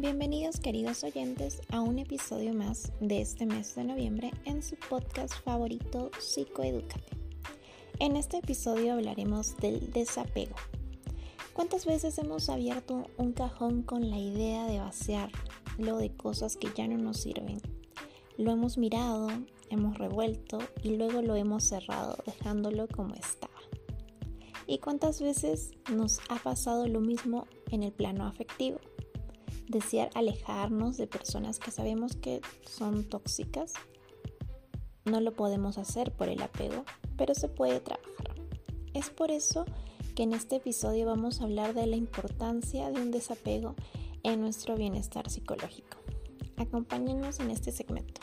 Bienvenidos queridos oyentes a un episodio más de este mes de noviembre en su podcast favorito Psicoeducate. En este episodio hablaremos del desapego. ¿Cuántas veces hemos abierto un cajón con la idea de vaciarlo de cosas que ya no nos sirven? Lo hemos mirado, hemos revuelto y luego lo hemos cerrado dejándolo como estaba. ¿Y cuántas veces nos ha pasado lo mismo en el plano afectivo? Desear alejarnos de personas que sabemos que son tóxicas. No lo podemos hacer por el apego, pero se puede trabajar. Es por eso que en este episodio vamos a hablar de la importancia de un desapego en nuestro bienestar psicológico. Acompáñenos en este segmento.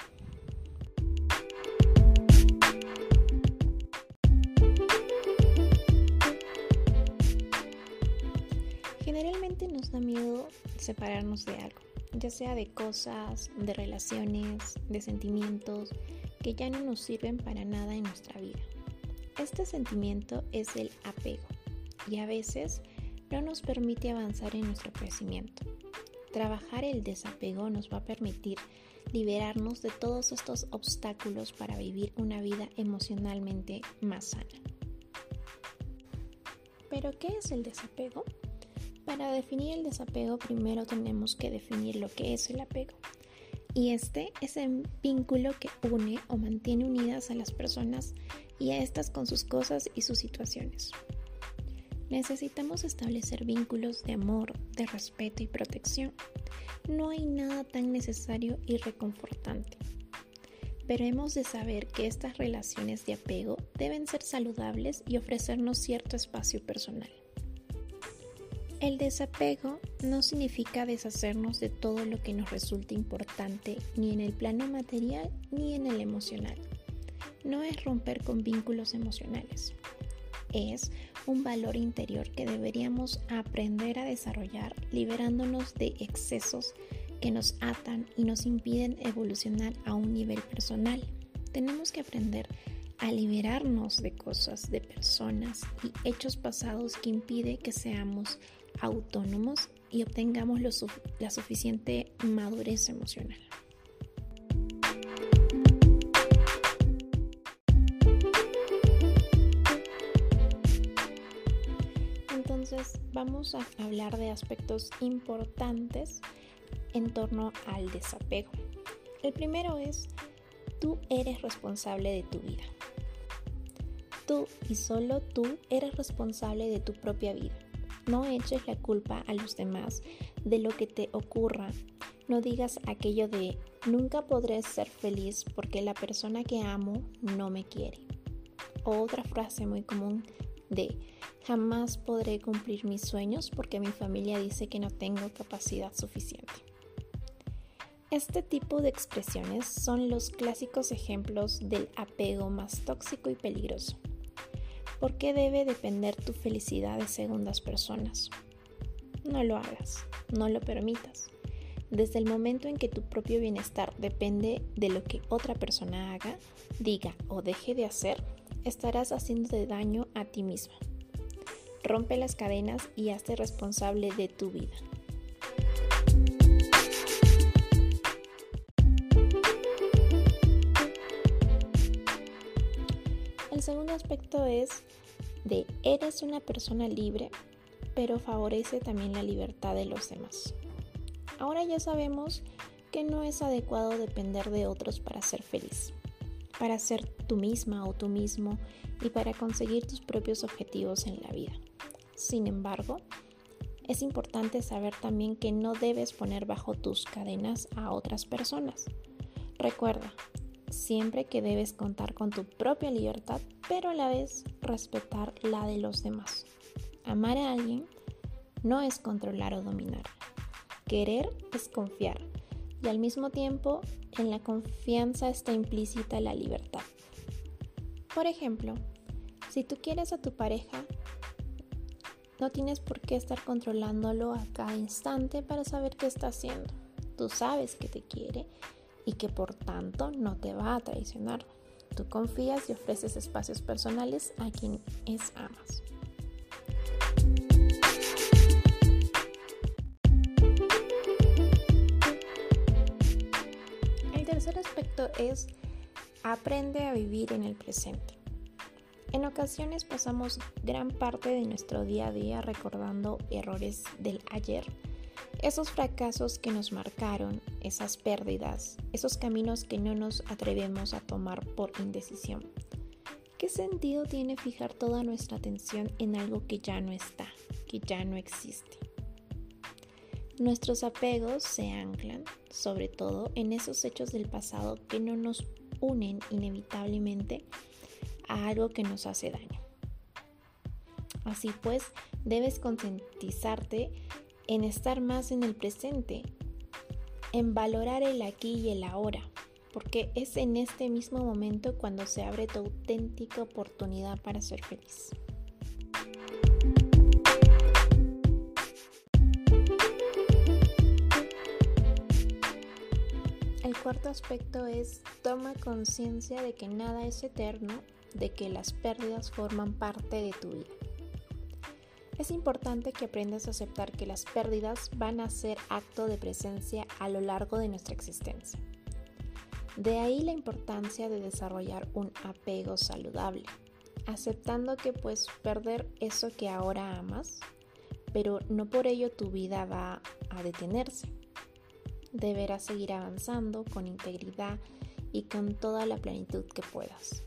Separarnos de algo, ya sea de cosas, de relaciones, de sentimientos que ya no nos sirven para nada en nuestra vida. Este sentimiento es el apego y a veces no nos permite avanzar en nuestro crecimiento. Trabajar el desapego nos va a permitir liberarnos de todos estos obstáculos para vivir una vida emocionalmente más sana. ¿Pero qué es el desapego? Para definir el desapego primero tenemos que definir lo que es el apego. Y este es el vínculo que une o mantiene unidas a las personas y a estas con sus cosas y sus situaciones. Necesitamos establecer vínculos de amor, de respeto y protección. No hay nada tan necesario y reconfortante. Pero hemos de saber que estas relaciones de apego deben ser saludables y ofrecernos cierto espacio personal. El desapego no significa deshacernos de todo lo que nos resulta importante ni en el plano material ni en el emocional. No es romper con vínculos emocionales. Es un valor interior que deberíamos aprender a desarrollar liberándonos de excesos que nos atan y nos impiden evolucionar a un nivel personal. Tenemos que aprender a liberarnos de cosas, de personas y hechos pasados que impide que seamos autónomos y obtengamos la suficiente madurez emocional. Entonces vamos a hablar de aspectos importantes en torno al desapego. El primero es, tú eres responsable de tu vida. Tú y solo tú eres responsable de tu propia vida. No eches la culpa a los demás de lo que te ocurra. No digas aquello de nunca podré ser feliz porque la persona que amo no me quiere. O otra frase muy común de jamás podré cumplir mis sueños porque mi familia dice que no tengo capacidad suficiente. Este tipo de expresiones son los clásicos ejemplos del apego más tóxico y peligroso. ¿Por qué debe depender tu felicidad de segundas personas? No lo hagas, no lo permitas. Desde el momento en que tu propio bienestar depende de lo que otra persona haga, diga o deje de hacer, estarás haciéndote daño a ti misma. Rompe las cadenas y hazte responsable de tu vida. Segundo aspecto es de eres una persona libre, pero favorece también la libertad de los demás. Ahora ya sabemos que no es adecuado depender de otros para ser feliz, para ser tú misma o tú mismo y para conseguir tus propios objetivos en la vida. Sin embargo, es importante saber también que no debes poner bajo tus cadenas a otras personas. Recuerda, siempre que debes contar con tu propia libertad, pero a la vez respetar la de los demás. Amar a alguien no es controlar o dominar. Querer es confiar y al mismo tiempo en la confianza está implícita la libertad. Por ejemplo, si tú quieres a tu pareja, no tienes por qué estar controlándolo a cada instante para saber qué está haciendo. Tú sabes que te quiere y que por tanto no te va a traicionar. Tú confías y ofreces espacios personales a quien es amas. El tercer aspecto es aprende a vivir en el presente. En ocasiones pasamos gran parte de nuestro día a día recordando errores del ayer esos fracasos que nos marcaron, esas pérdidas, esos caminos que no nos atrevemos a tomar por indecisión. ¿Qué sentido tiene fijar toda nuestra atención en algo que ya no está, que ya no existe? Nuestros apegos se anclan, sobre todo, en esos hechos del pasado que no nos unen inevitablemente a algo que nos hace daño. Así pues, debes concientizarte en estar más en el presente, en valorar el aquí y el ahora, porque es en este mismo momento cuando se abre tu auténtica oportunidad para ser feliz. El cuarto aspecto es toma conciencia de que nada es eterno de que las pérdidas forman parte de tu vida. Es importante que aprendas a aceptar que las pérdidas van a ser acto de presencia a lo largo de nuestra existencia. De ahí la importancia de desarrollar un apego saludable, aceptando que puedes perder eso que ahora amas, pero no por ello tu vida va a detenerse. Deberás seguir avanzando con integridad y con toda la plenitud que puedas.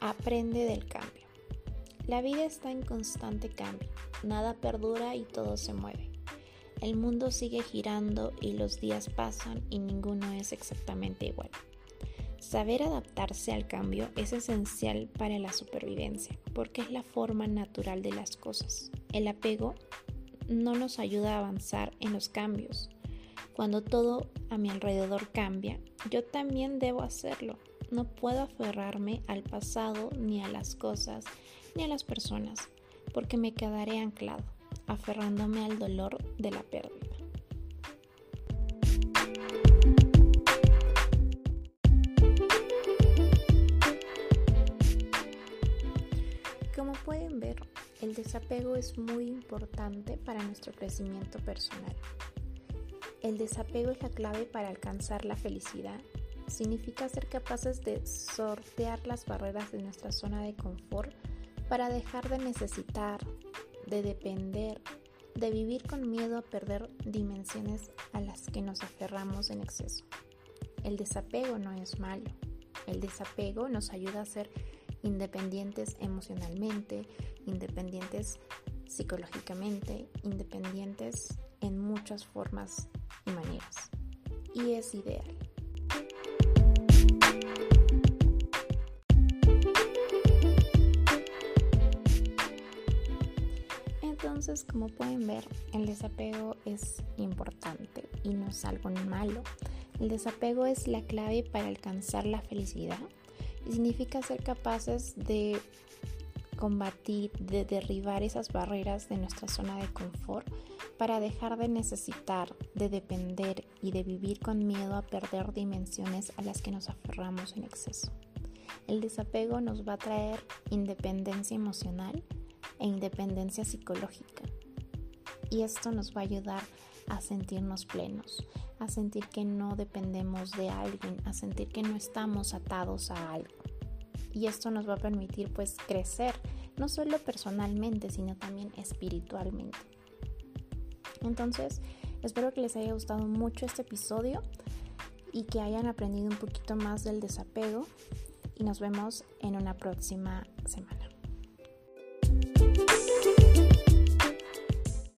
Aprende del cambio. La vida está en constante cambio, nada perdura y todo se mueve. El mundo sigue girando y los días pasan y ninguno es exactamente igual. Saber adaptarse al cambio es esencial para la supervivencia, porque es la forma natural de las cosas. El apego no nos ayuda a avanzar en los cambios. Cuando todo a mi alrededor cambia, yo también debo hacerlo no puedo aferrarme al pasado, ni a las cosas, ni a las personas, porque me quedaré anclado, aferrándome al dolor de la pérdida. Como pueden ver, el desapego es muy importante para nuestro crecimiento personal. El desapego es la clave para alcanzar la felicidad significa ser capaces de sortear las barreras de nuestra zona de confort para dejar de necesitar, de depender, de vivir con miedo a perder dimensiones a las que nos aferramos en exceso. El desapego no es malo. El desapego nos ayuda a ser independientes emocionalmente, independientes psicológicamente, independientes en muchas formas y maneras. Y es ideal. Entonces, como pueden ver, el desapego es importante y no es algo malo. El desapego es la clave para alcanzar la felicidad y significa ser capaces de combatir, de derribar esas barreras de nuestra zona de confort para dejar de necesitar, de depender y de vivir con miedo a perder dimensiones a las que nos aferramos en exceso. El desapego nos va a traer independencia emocional, e independencia psicológica. Y esto nos va a ayudar a sentirnos plenos, a sentir que no dependemos de alguien, a sentir que no estamos atados a algo. Y esto nos va a permitir pues crecer, no solo personalmente, sino también espiritualmente. Entonces, espero que les haya gustado mucho este episodio y que hayan aprendido un poquito más del desapego y nos vemos en una próxima semana.